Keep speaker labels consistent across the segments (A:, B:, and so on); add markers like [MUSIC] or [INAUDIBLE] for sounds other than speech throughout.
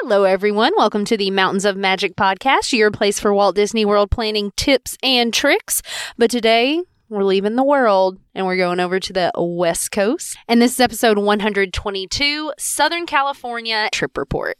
A: Hello, everyone. Welcome to the Mountains of Magic podcast, your place for Walt Disney World planning tips and tricks. But today, we're leaving the world and we're going over to the West Coast. And this is episode 122 Southern California Trip Report.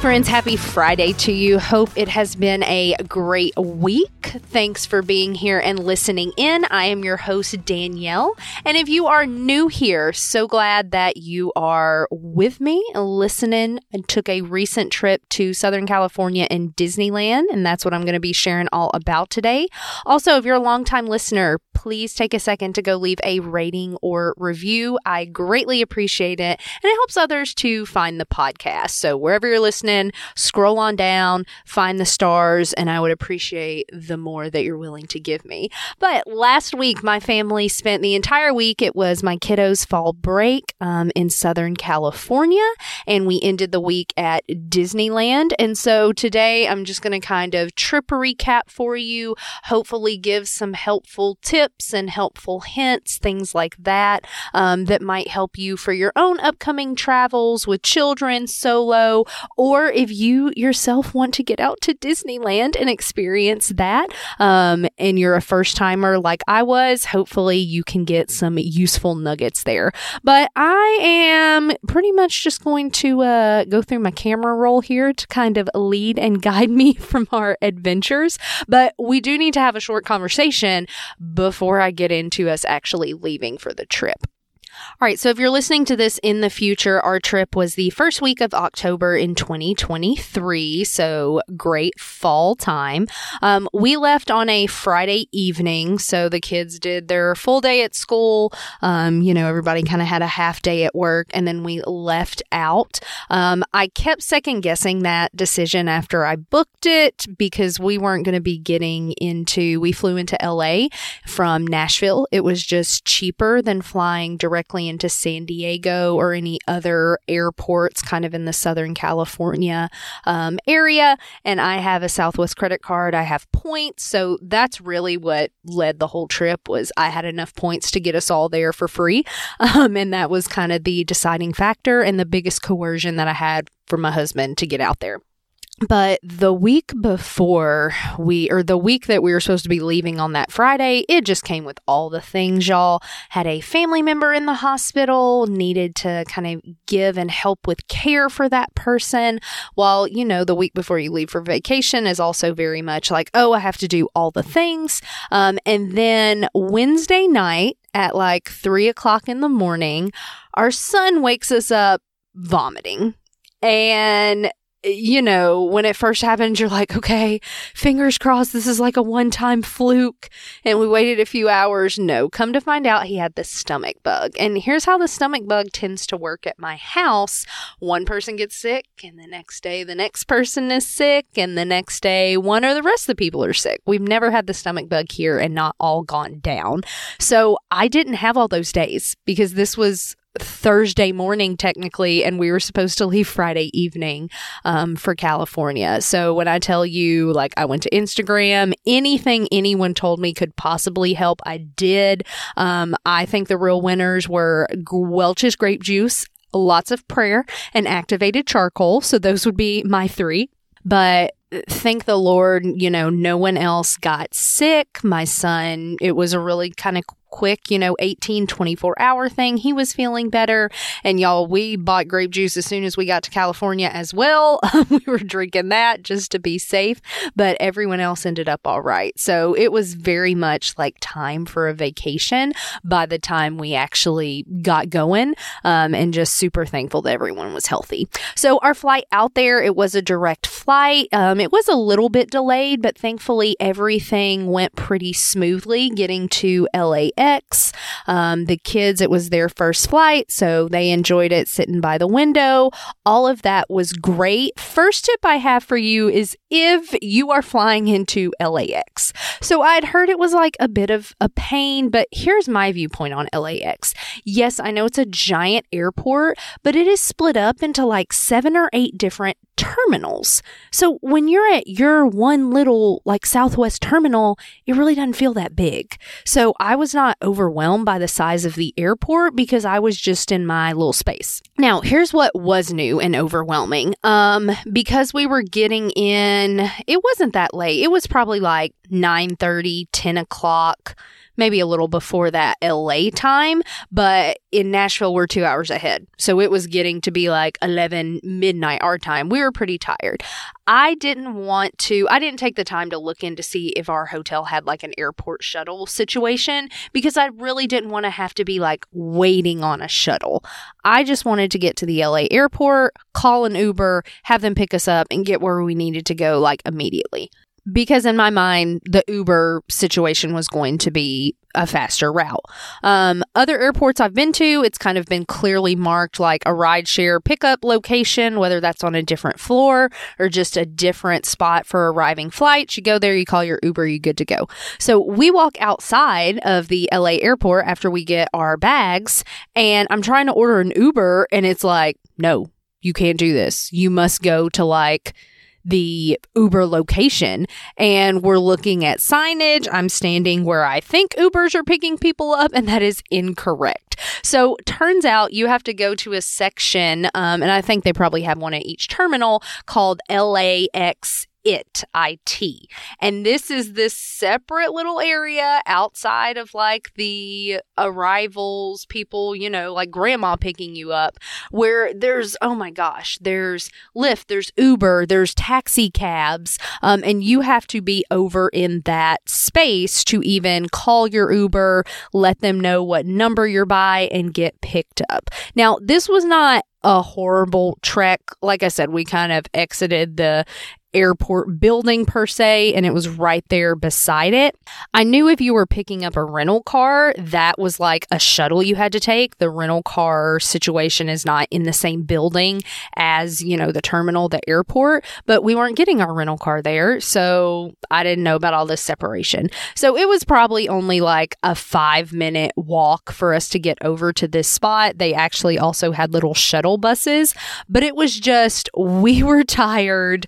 A: Friends, happy Friday to you. Hope it has been a great week. Thanks for being here and listening in. I am your host, Daniele. And if you are new here, so glad that you are with me listening and took a recent trip to Southern California and Disneyland. And that's what I'm going to be sharing all about today. Also, if you're a longtime listener, please take a second to go leave a rating or review. I greatly appreciate it. And it helps others to find the podcast. So wherever you're listening, listening, scroll on down, find the stars, and I would appreciate the more that you're willing to give me. But last week, my family spent the entire week. It was my kiddos' fall break um, in Southern California, and we ended the week at Disneyland. And so today, I'm just going to kind of trip recap for you, hopefully, give some helpful tips and helpful hints, things like that, um, that might help you for your own upcoming travels with children, solo, or if you yourself want to get out to Disneyland and experience that, um, and you're a first timer like I was, hopefully you can get some useful nuggets there. But I am pretty much just going to uh, go through my camera roll here to kind of lead and [LAUGHS] guide me from our adventures. But we do need to have a short conversation before I get into us actually leaving for the trip. All right, so if you're listening to this in the future, our trip was the first week of October in 2023, so great fall time. Um, we left on a Friday evening, so the kids did their full day at school. Um, you know, everybody kind of had a half day at work, and then we left out. Um, I kept second guessing that decision after I booked it because we weren't going to be getting into, we flew into LA from Nashville. It was just cheaper than flying directly directly into San Diego or any other airports kind of in the Southern California um, area. And I have a Southwest credit card. I have points. So that's really what led the whole trip was I had enough points to get us all there for free. [LAUGHS] Um, and that was kind of the deciding factor and the biggest coercion that I had for my husband to get out there. But the week before we, or the week that we were supposed to be leaving on that Friday, it just came with all the things, y'all. Had a family member in the hospital, needed to kind of give and help with care for that person. While, you know, the week before you leave for vacation is also very much like, oh, I have to do all the things. Um, and then Wednesday night at like three o'clock in the morning, our son wakes us up vomiting. And you know, when it first happened, you're like, okay, fingers crossed, this is like a one time fluke. And we waited a few hours. No, come to find out, he had the stomach bug. And here's how the stomach bug tends to work at my house one person gets sick, and the next day, the next person is sick, and the next day, one or the rest of the people are sick. We've never had the stomach bug here and not all gone down. So I didn't have all those days because this was Thursday morning, technically, and we were supposed to leave Friday evening um, for California. So when I tell you, like, I went to Instagram, anything anyone told me could possibly help, I did. Um, I think the real winners were Welch's grape juice, lots of prayer, and activated charcoal. So those would be my three. But thank the Lord, you know, no one else got sick. My son, it was a really kind of quick, you know, 18, 24 hour thing. He was feeling better. And y'all, we bought grape juice as soon as we got to California as well. [LAUGHS] we were drinking that just to be safe, but everyone else ended up all right. So it was very much like time for a vacation by the time we actually got going. Um, and just super thankful that everyone was healthy. So our flight out there, it was a direct flight. Um, it was a little bit delayed, but thankfully everything went pretty smoothly getting to LA X. Um, the kids, it was their first flight, so they enjoyed it sitting by the window. All of that was great. First tip I have for you is if you are flying into LAX. So I'd heard it was like a bit of a pain, but here's my viewpoint on LAX. Yes, I know it's a giant airport, but it is split up into like seven or eight different terminals. So when you're at your one little like Southwest terminal, it really doesn't feel that big. So I was not overwhelmed by the size of the airport because I was just in my little space. Now, here's what was new and overwhelming. Um, because we were getting in, it wasn't that late. It was probably like 9 30, 10 o'clock maybe a little before that LA time, but in Nashville, we're two hours ahead. So it was getting to be like 11 midnight our time. We were pretty tired. I didn't want to, I didn't take the time to look in to see if our hotel had like an airport shuttle situation because I really didn't want to have to be like waiting on a shuttle. I just wanted to get to the LA airport, call an Uber, have them pick us up, and get where we needed to go like immediately because in my mind, the Uber situation was going to be a faster route. Um, other airports I've been to, it's kind of been clearly marked like a rideshare pickup location, whether that's on a different floor or just a different spot for arriving flights. You go there, you call your Uber, you good to go. So we walk outside of the LA airport after we get our bags, and I'm trying to order an Uber, and it's like, no, you can't do this. You must go to like the Uber location and we're looking at signage. I'm standing where I think Ubers are picking people up, and that is incorrect. So, turns out you have to go to a section, um, and I think they probably have one at each terminal called LAX it it and this is this separate little area outside of like the arrivals people you know like grandma picking you up where there's oh my gosh there's lyft there's uber there's taxi cabs um, and you have to be over in that space to even call your uber let them know what number you're by and get picked up. Now this was not a horrible trek. Like I said, we kind of exited the airport building per se, and it was right there beside it. I knew if you were picking up a rental car, that was like a shuttle you had to take. The rental car situation is not in the same building as, you know, the terminal, the airport, but we weren't getting our rental car there. So I didn't know about all this separation. So it was probably only like a five minute walk for us to get over to this spot. They actually also had little shuttle buses, but it was just, we [LAUGHS] were tired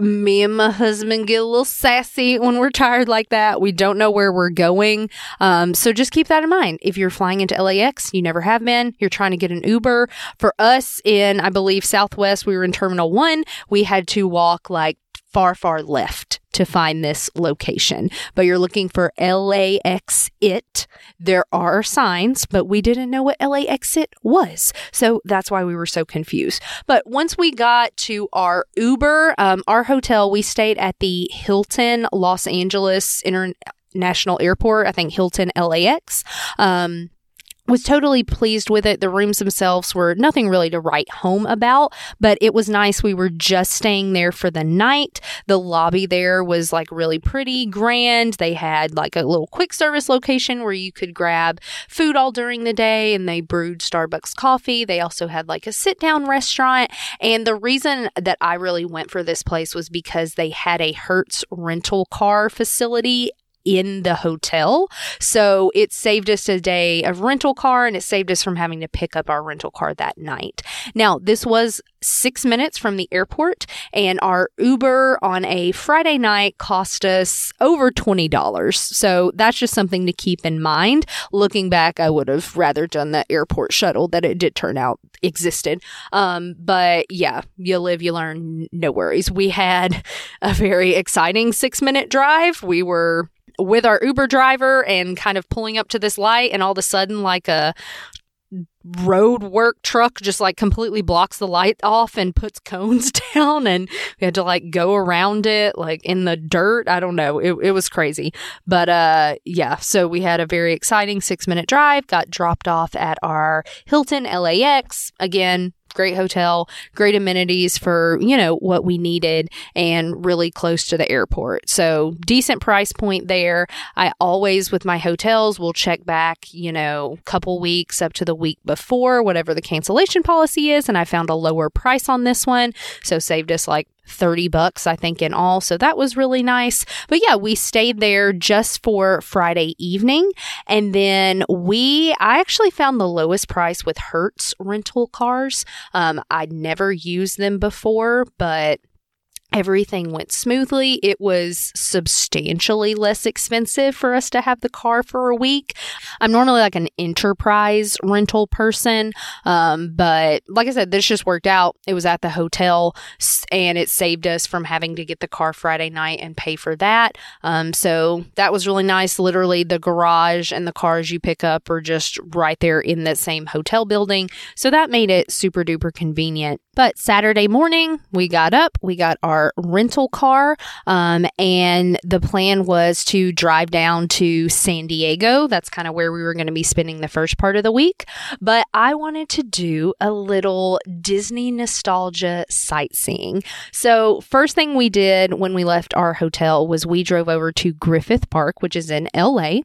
A: me and my husband get a little sassy when we're tired like that. We don't know where we're going. Um, so just keep that in mind. If you're flying into LAX, you never have been, you're trying to get an Uber. For us in, I believe, Southwest, we were in Terminal 1, we had to walk like far, far left to find this location. But you're looking for LAX it. There are signs, but we didn't know what LAX-it was. So that's why we were so confused. But once we got to our Uber, um, our hotel, we stayed at the Hilton Los Angeles International Airport, I think Hilton LAX. Um, was totally pleased with it. The rooms themselves were nothing really to write home about, but it was nice. We were just staying there for the night. The lobby there was like really pretty, grand. They had like a little quick service location where you could grab food all during the day and they brewed Starbucks coffee. They also had like a sit down restaurant. And the reason that I really went for this place was because they had a Hertz rental car facility in the hotel. So it saved us a day of rental car and it saved us from having to pick up our rental car that night. Now, this was six minutes from the airport, and our Uber on a Friday night cost us over $20. So that's just something to keep in mind. Looking back, I would have rather done the airport shuttle that it did turn out existed. Um, but yeah, you live, you learn, no worries. We had [LAUGHS] a very exciting six minute drive. We were with our Uber driver and kind of pulling up to this light, and all of a sudden, like a road work truck just like completely blocks the light off and puts cones [LAUGHS] down and we had to like go around it like in the dirt. I don't know. It, it was crazy. But uh yeah so we had a very exciting six minute drive got dropped off at our hilton lax again great hotel, great amenities for, you know, what we needed and really close to the airport. So decent price point there. I always with my hotels will check back, you know, couple weeks up to the week before, whatever the cancellation policy is. And I found a lower price on this one. So saved us like 30 bucks, I think, in all. So that was really nice. But yeah, we stayed there just for Friday evening. And then we, I actually found the lowest price with Hertz rental cars. Um, I'd never used them before, but Everything went smoothly. It was substantially less expensive for us to have the car for a week. I'm normally like an enterprise rental person, um, but like I said, this just worked out. It was at the hotel and it saved us from having to get the car Friday night and pay for that. Um, so that was really nice. Literally, the garage and the cars you pick up are just right there in that same hotel building. So that made it super duper convenient. But Saturday morning, we got up, we got our rental car, um, and the plan was to drive down to San Diego. That's kind of where we were going to be spending the first part of the week. But I wanted to do a little Disney nostalgia sightseeing. So, first thing we did when we left our hotel was we drove over to Griffith Park, which is in LA.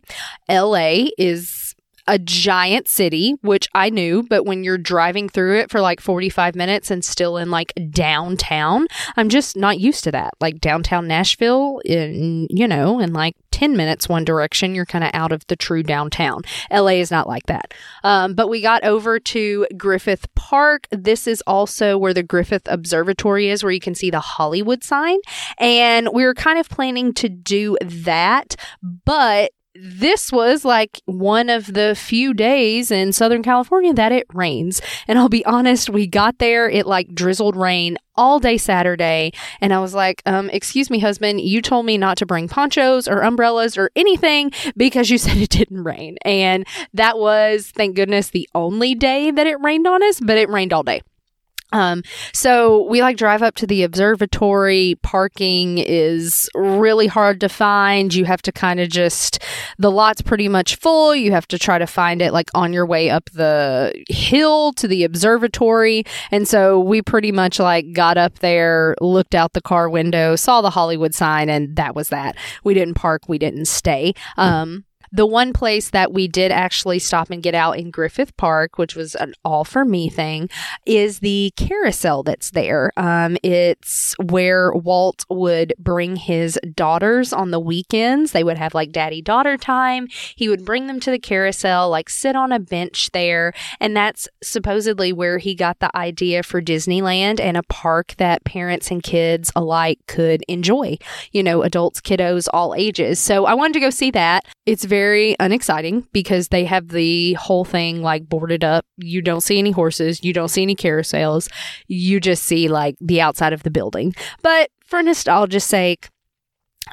A: LA is a giant city, which I knew, but when you're driving through it for like 45 minutes and still in like downtown, I'm just not used to that. Like downtown Nashville, in, you know, in like 10 minutes one direction, you're kind of out of the true downtown. LA is not like that. Um, but we got over to Griffith Park. This is also where the Griffith Observatory is, where you can see the Hollywood sign. And we were kind of planning to do that, but this was like one of the few days in Southern California that it rains. And I'll be honest, we got there, it like drizzled rain all day Saturday. And I was like, um, excuse me, husband, you told me not to bring ponchos or umbrellas or anything because you [LAUGHS] said it didn't rain. And that was, thank goodness, the only day that it rained on us, but it rained all day. Um, so we like drive up to the observatory. Parking is really hard to find. You have to kind of just, the lot's pretty much full. You have to try to find it like on your way up the hill to the observatory. And so we pretty much like got up there, looked out the car window, saw the Hollywood sign, and that was that. We didn't park, we didn't stay. Um, the one place that we did actually stop and get out in Griffith Park, which was an all for me thing, is the carousel that's there. Um, it's where Walt would bring his daughters on the weekends. They would have like daddy daughter time. He would bring them to the carousel, like sit on a bench there. And that's supposedly where he got the idea for Disneyland and a park that parents and kids alike could enjoy. You know, adults, kiddos, all ages. So I wanted to go see that. It's very very unexciting because they have the whole thing like boarded up. You don't see any horses, you don't see any carousels, you just see like the outside of the building. But for nostalgia's sake,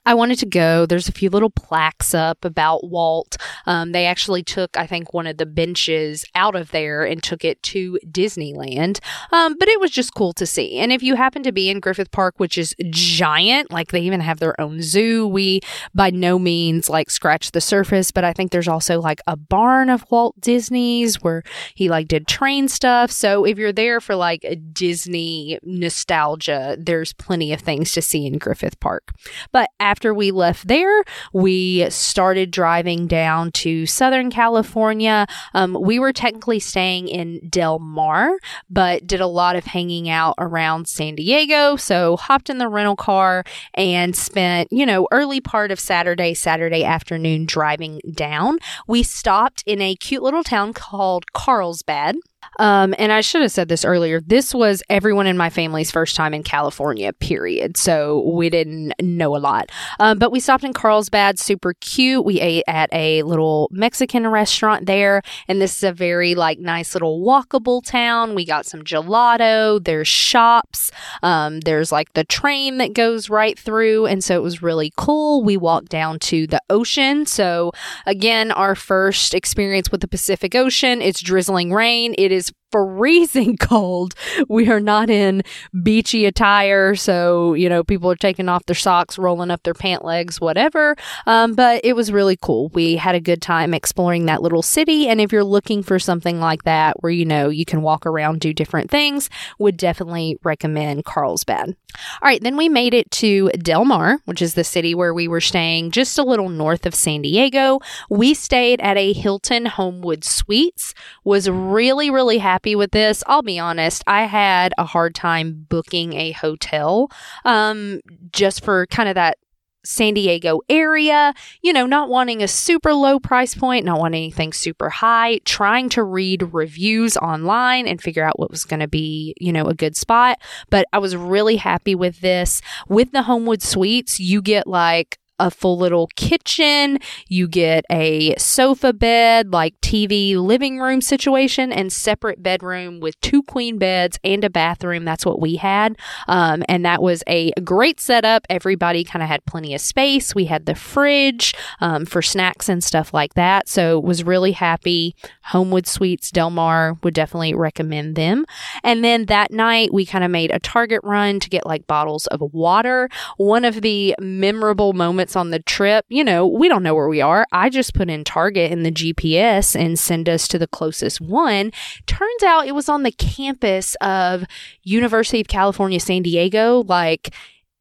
A: I wanted to go. There's a few little plaques up about Walt. Um, they actually took, I think, one of the benches out of there and took it to Disneyland. Um, but it was just cool to see. And if you happen to be in Griffith Park, which is giant, like they even have their own zoo, we by no means like scratch the surface. But I think there's also like a barn of Walt Disney's where he like did train stuff. So if you're there for like a Disney nostalgia, there's plenty of things to see in Griffith Park. But after we left there, we started driving down to Southern California. Um, we were technically staying in Del Mar, but did a lot of hanging out around San Diego. So hopped in the rental car and spent, you know, early part of Saturday, Saturday afternoon driving down. We stopped in a cute little town called Carlsbad. Um, and I should have said this earlier. This was everyone in my family's first time in California, period. So we didn't know a lot. Um, but we stopped in Carlsbad, super cute. We ate at a little Mexican restaurant there. And this is a very like nice little walkable town. We got some gelato. There's shops. Um, there's like the train that goes right through. And so it was really cool. We walked down to the ocean. So again, our first experience with the Pacific Ocean. It's drizzling rain. It is is freezing [LAUGHS] cold. We are not in beachy attire, so you know people are taking off their socks, rolling up their pant legs, whatever. Um, but it was really cool. We had a good time exploring that little city, and if you're looking for something like that, where you know you can walk around, do different things, would definitely recommend Carlsbad. All right, then we made it to Del Mar, which is the city where we were staying just a little north of San Diego. We stayed at a Hilton Homewood Suites. Was really really happy happy with this. I'll be honest, I had a hard time booking a hotel um, just for kind of that San Diego area, you know, not wanting a super low price point, not wanting anything super high, trying to read reviews online and figure out what was going to be, you know, a good spot. But I was really happy with this. With the Homewood Suites, you get like a full little kitchen. You get a sofa bed, like TV living room situation, and separate bedroom with two queen beds and a bathroom. That's what we had. Um, and that was a great setup. Everybody kind of had plenty of space. We had the fridge um, for snacks and stuff like that. So was really happy. Homewood Suites, Del Mar would definitely recommend them. And then that night, we kind of made a Target run to get like bottles of water. One of the memorable moments on the trip, you know, we don't know where we are. I just put in Target in the GPS and send us to the closest one. Turns out it was on the campus of University of California, San Diego, like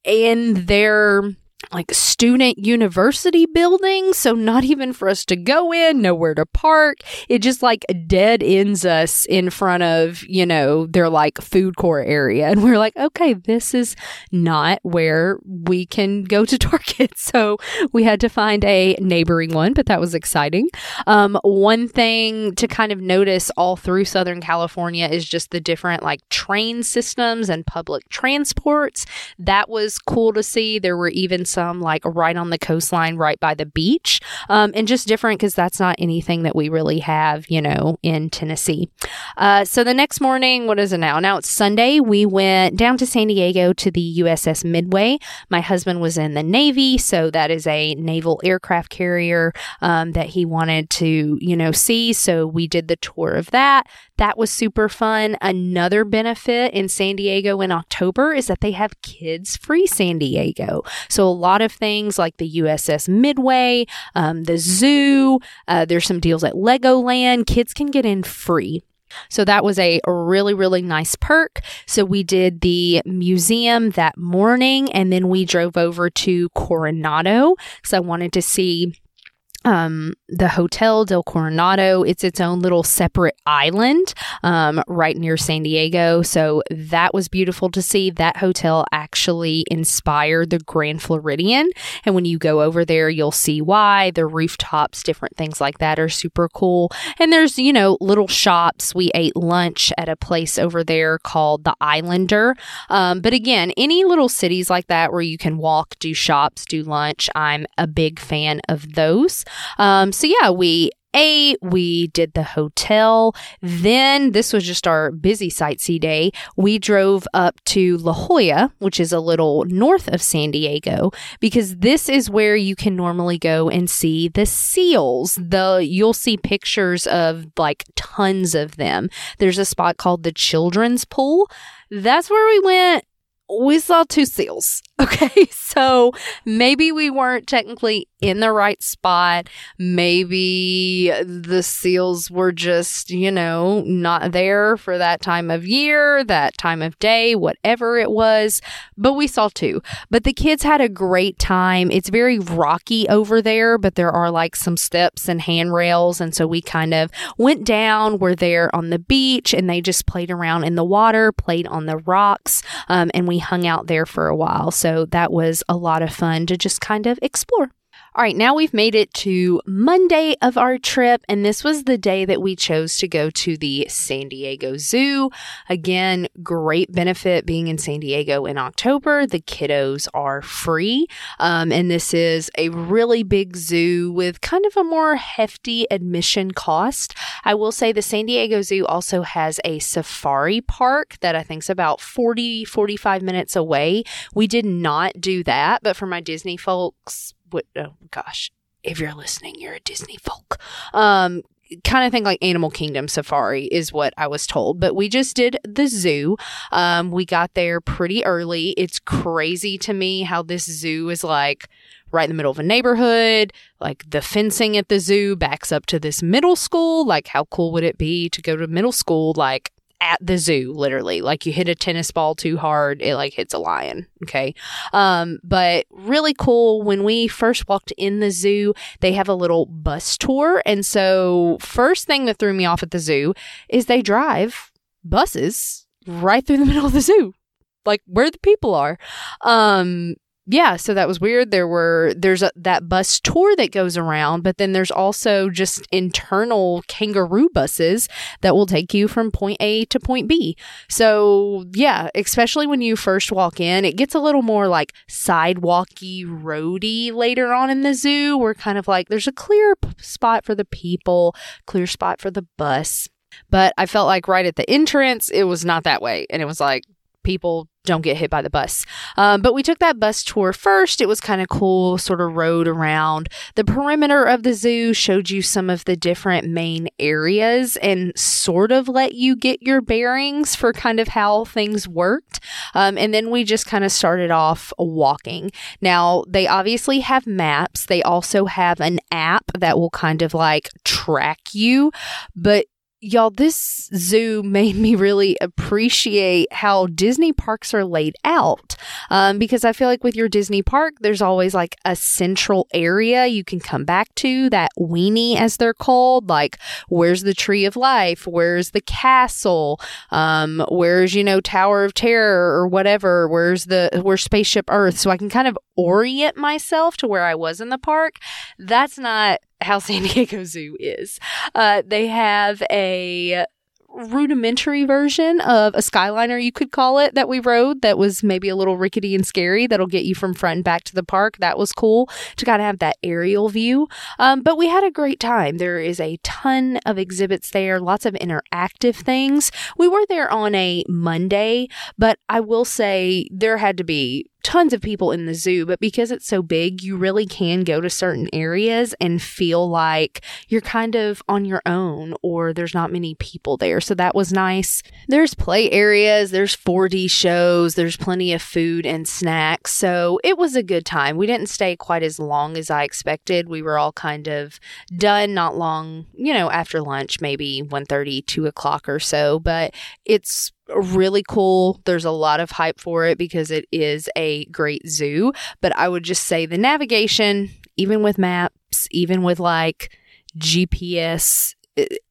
A: in their like student university building. So not even for us to go in, nowhere to park. It just like dead ends us in front of, you know, their like food court area. And we're like, okay, this is not where we can go to [LAUGHS] Target. So we had to find a neighboring one, but that was exciting. Um, one thing to kind of notice all through Southern California is just the different like train systems and public transports. That was cool to see. There were even some like right on the coastline, right by the beach, um, and just different because that's not anything that we really have, you know, in Tennessee. Uh, so the next morning, what is it now? Now it's Sunday. We went down to San Diego to the USS Midway. My husband was in the Navy, so that is a naval aircraft carrier um, that he wanted to, you know, see. So we did the tour of that. That was super fun. Another benefit in San Diego in October is that they have kids free San Diego. So a lot of things like the USS Midway, um, the zoo, uh, there's some deals at Legoland. Kids can get in free. So that was a really, really nice perk. So we did the museum that morning and then we drove over to Coronado because I wanted to see um, the Hotel del Coronado. It's its own little separate island um, right near San Diego. So that was beautiful to see. That hotel actually inspired the Grand Floridian. And when you go over there, you'll see why. The rooftops, different things like that are super cool. And there's, you know, little shops. We ate lunch at a place over there called the Islander. Um, but again, any little cities like that where you can walk, do shops, do lunch, I'm a big fan of those. Um, so yeah, we ate, we did the hotel. Then this was just our busy sightsee day. We drove up to La Jolla, which is a little north of San Diego, because this is where you can normally go and see the seals. The you'll see pictures of like tons of them. There's a spot called the Children's Pool. That's where we went we saw two seals. [LAUGHS] Okay. So maybe we weren't technically in the right spot. Maybe the seals were just, you know, not there for that time of year, that time of day, whatever it was. But we saw two. But the kids had a great time. It's very rocky over there, but there are like some steps and handrails. And so we kind of went down, we're there on the beach, and they just played around in the water, played on the rocks, um, and we hung out there for a while. So that was a lot of fun to just kind of explore. All right, now we've made it to Monday of our trip, and this was the day that we chose to go to the San Diego Zoo. Again, great benefit being in San Diego in October. The kiddos are free, um, and this is a really big zoo with kind of a more hefty admission cost. I will say the San Diego Zoo also has a safari park that I think is about 40, 45 minutes away. We did not do that, but for my Disney folks, what oh gosh if you're listening you're a disney folk. Um kind of thing like animal kingdom safari is what i was told but we just did the zoo. Um we got there pretty early. It's crazy to me how this zoo is like right in the middle of a neighborhood. Like the fencing at the zoo backs up to this middle school. Like how cool would it be to go to middle school like at the zoo, literally. Like you hit a tennis ball too hard, it like hits a lion. Okay. Um, but really cool. When we first walked in the zoo, they have a little bus tour. And so, first thing that threw me off at the zoo is they drive buses right through the [LAUGHS] middle of the zoo, like where the people are. Um, yeah, so that was weird. There were there's a, that bus tour that goes around, but then there's also just internal kangaroo buses that will take you from point A to point B. So, yeah, especially when you first walk in, it gets a little more like sidewalky, roady later on in the zoo. We're kind of like there's a clear p- spot for the people, clear spot for the bus. But I felt like right at the entrance, it was not that way. And it was like people don't get hit by the bus. Um, but we took that bus tour first. It was kind of cool, sort of rode around the perimeter of the zoo, showed you some of the different main areas, and sort of let you get your bearings for kind of how things worked. Um, and then we just kind of started off walking. Now, they obviously have maps, they also have an app that will kind of like track you, but Y'all, this zoo made me really appreciate how Disney parks are laid out. Um, because I feel like with your Disney park, there's always like a central area you can come back to, that weenie as they're called. Like, where's the Tree of Life? Where's the castle? Um, where's, you know, Tower of Terror or whatever? Where's the, where's Spaceship Earth? So I can kind of orient myself to where I was in the park. That's not how San [LAUGHS] Diego Zoo is. Uh, they have a rudimentary version of a skyliner you could call it that we rode that was maybe a little rickety and scary that'll get you from front and back to the park. That was cool to kind of have that aerial view. Um, but we had a great time. There is a ton of exhibits there lots of interactive things. We were there on a monday but i will say there had to be tons of people in the zoo, but because it's so big, you really can go to certain areas and feel like you're kind of on your own or there's not many people there. So that was nice. There's play areas, there's 4D shows, there's plenty of food and snacks. So it was a good time. We didn't stay quite as long as I expected. We were all kind of done not long, you know, after lunch, maybe 1:30, 2 o'clock or so, but it's really cool. There's a lot of hype for it because it is a great zoo. But I would just say the navigation, even with maps, even with like GPS,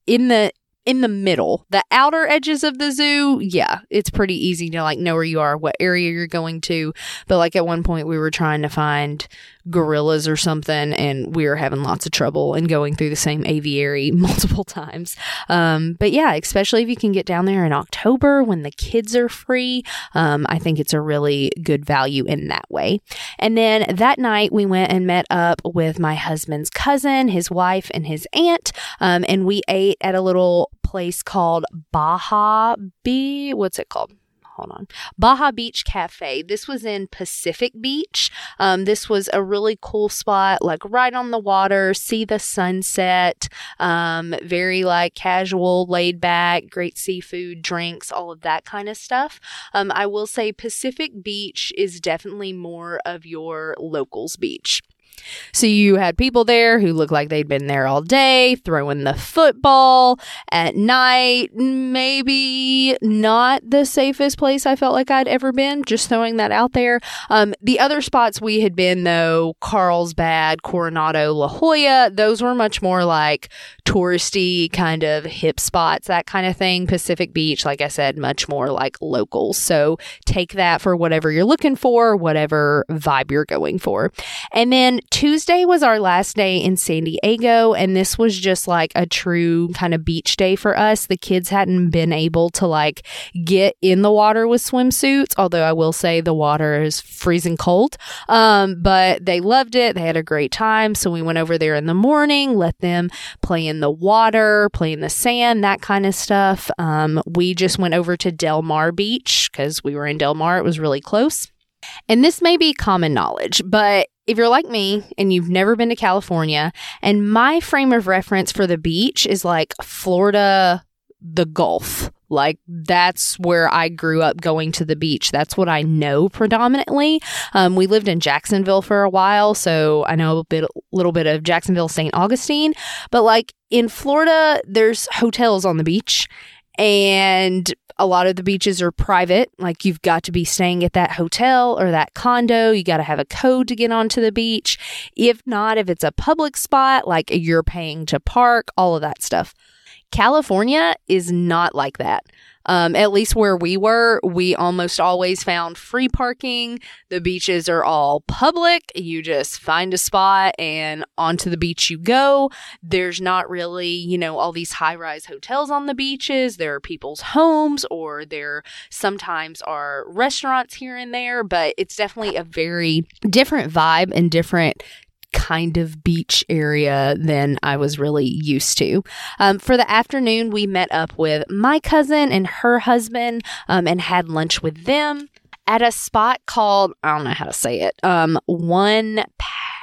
A: in the in the middle, the outer edges of the zoo, yeah, it's pretty easy to like know where you are, what area you're going to. But like at one point, we were trying to find gorillas or something, and we were having lots of trouble and going through the same aviary [LAUGHS] multiple times. Um, but yeah, especially if you can get down there in October when the kids are free, um, I think it's a really good value in that way. And then that night, we went and met up with my husband's cousin, his wife, and his aunt, um, and we ate at a little place called Baja B. What's it called? Hold on. Baja Beach Cafe. This was in Pacific Beach. Um, this was a really cool spot, like right on the water, see the sunset. Um, very like casual, laid back, great seafood, drinks, all of that kind of stuff. Um, I will say Pacific Beach is definitely more of your locals beach. So you had people there who looked like they'd been there all day, throwing the football at night. Maybe not the safest place I felt like I'd ever been, just throwing that out there. Um, the other spots we had been, though, Carlsbad, Coronado, La Jolla, those were much more like touristy kind of hip spots, that kind of thing. Pacific Beach, like I said, much more like local. So take that for whatever you're looking for, whatever vibe you're going for. And then Tuesday was our last day in San Diego, and this was just like a true kind of beach day for us. The kids hadn't been able to like get in the water with swimsuits, although I will say the water is freezing cold. Um, but they loved it. They had a great time. So we went over there in the morning, let them play in the water, play in the sand, that kind of stuff. Um, we just went over to Del Mar Beach because we were in Del Mar. It was really close. And this may be common knowledge, but if you're like me and you've never been to California, and my frame of reference for the beach is like Florida, the Gulf. Like that's where I grew up going to the beach. That's what I know predominantly. Um, we lived in Jacksonville for a while, so I know a bit, little bit of Jacksonville, St. Augustine. But like in Florida, there's hotels on the beach, and a lot of the beaches are private. Like you've got to be staying at that hotel or that condo. You got to have a code to get onto the beach. If not, if it's a public spot, like you're paying to park, all of that stuff. California is not like that. Um, at least where we were, we almost always found free parking. The beaches are all public. You just find a spot and onto the beach you go. There's not really, you know, all these high rise hotels on the beaches. There are people's homes or there sometimes are restaurants here and there, but it's definitely a very different vibe and different kind of beach area than I was really used to. Um, for the afternoon, we met up with my cousin and her husband um, and had lunch with them at a spot called, I don't know how to say it, um, One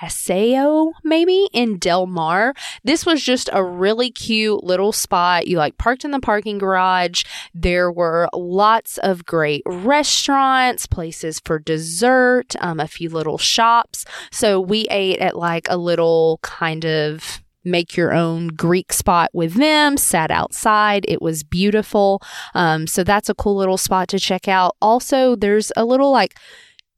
A: Paseo, maybe in Del Mar. This was just a really cute little spot. You like parked in the parking garage. There were lots of great restaurants, places for dessert, um, a few little shops. So we ate at like a little kind of make your own Greek spot with them, sat outside. It was beautiful. Um, so that's a cool little spot to check out. Also, there's a little like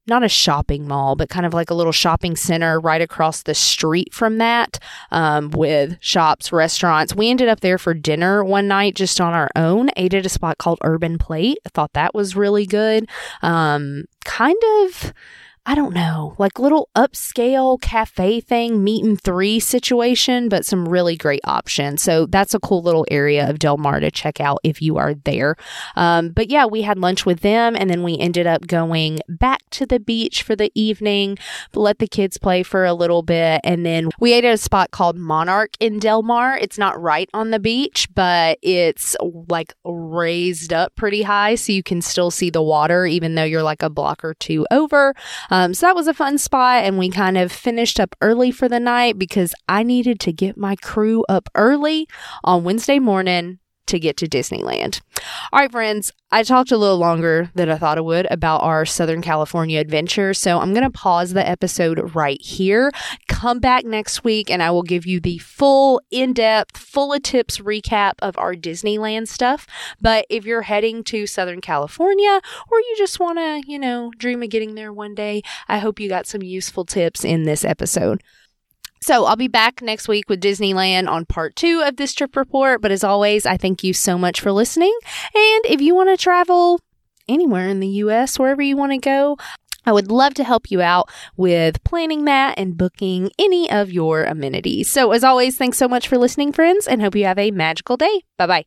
A: not a shopping mall, but kind of like a little shopping center right across the street from that um, with shops, restaurants. We ended up there for dinner one night just on our own, ate at a spot called Urban Plate. I thought that was really good. Um, kind of I don't know, like little upscale cafe thing, meat and three situation, but some really great options. So that's a cool little area of Del Mar to check out if you are there. Um, but yeah, we had lunch with them and then we ended up going back to the beach for the evening, let the kids play for a little bit. And then we ate at a spot called Monarch in Del Mar. It's not right on the beach, but it's like raised up pretty high so you can still see the water, even though you're like a block or two over. Um, so that was a fun spot, and we kind of finished up early for the night because I needed to get my crew up early on Wednesday morning to get to Disneyland. All right, friends, I talked a little longer than I thought I would about our Southern California adventure. So I'm going to pause the episode right here. Come back next week and I will give you the full, in depth, full of tips recap of our Disneyland stuff. But if you're heading to Southern California or you just want to, you know, dream of getting there one day, I hope you got some useful tips in this episode. So I'll be back next week with Disneyland on part two of this trip report. But as always, I thank you so much for listening. And if you want to travel anywhere in the US, wherever you want to go, I would love to help you out with planning that and booking any of your amenities. So, as always, thanks so much for listening, friends, and hope you have a magical day. Bye bye.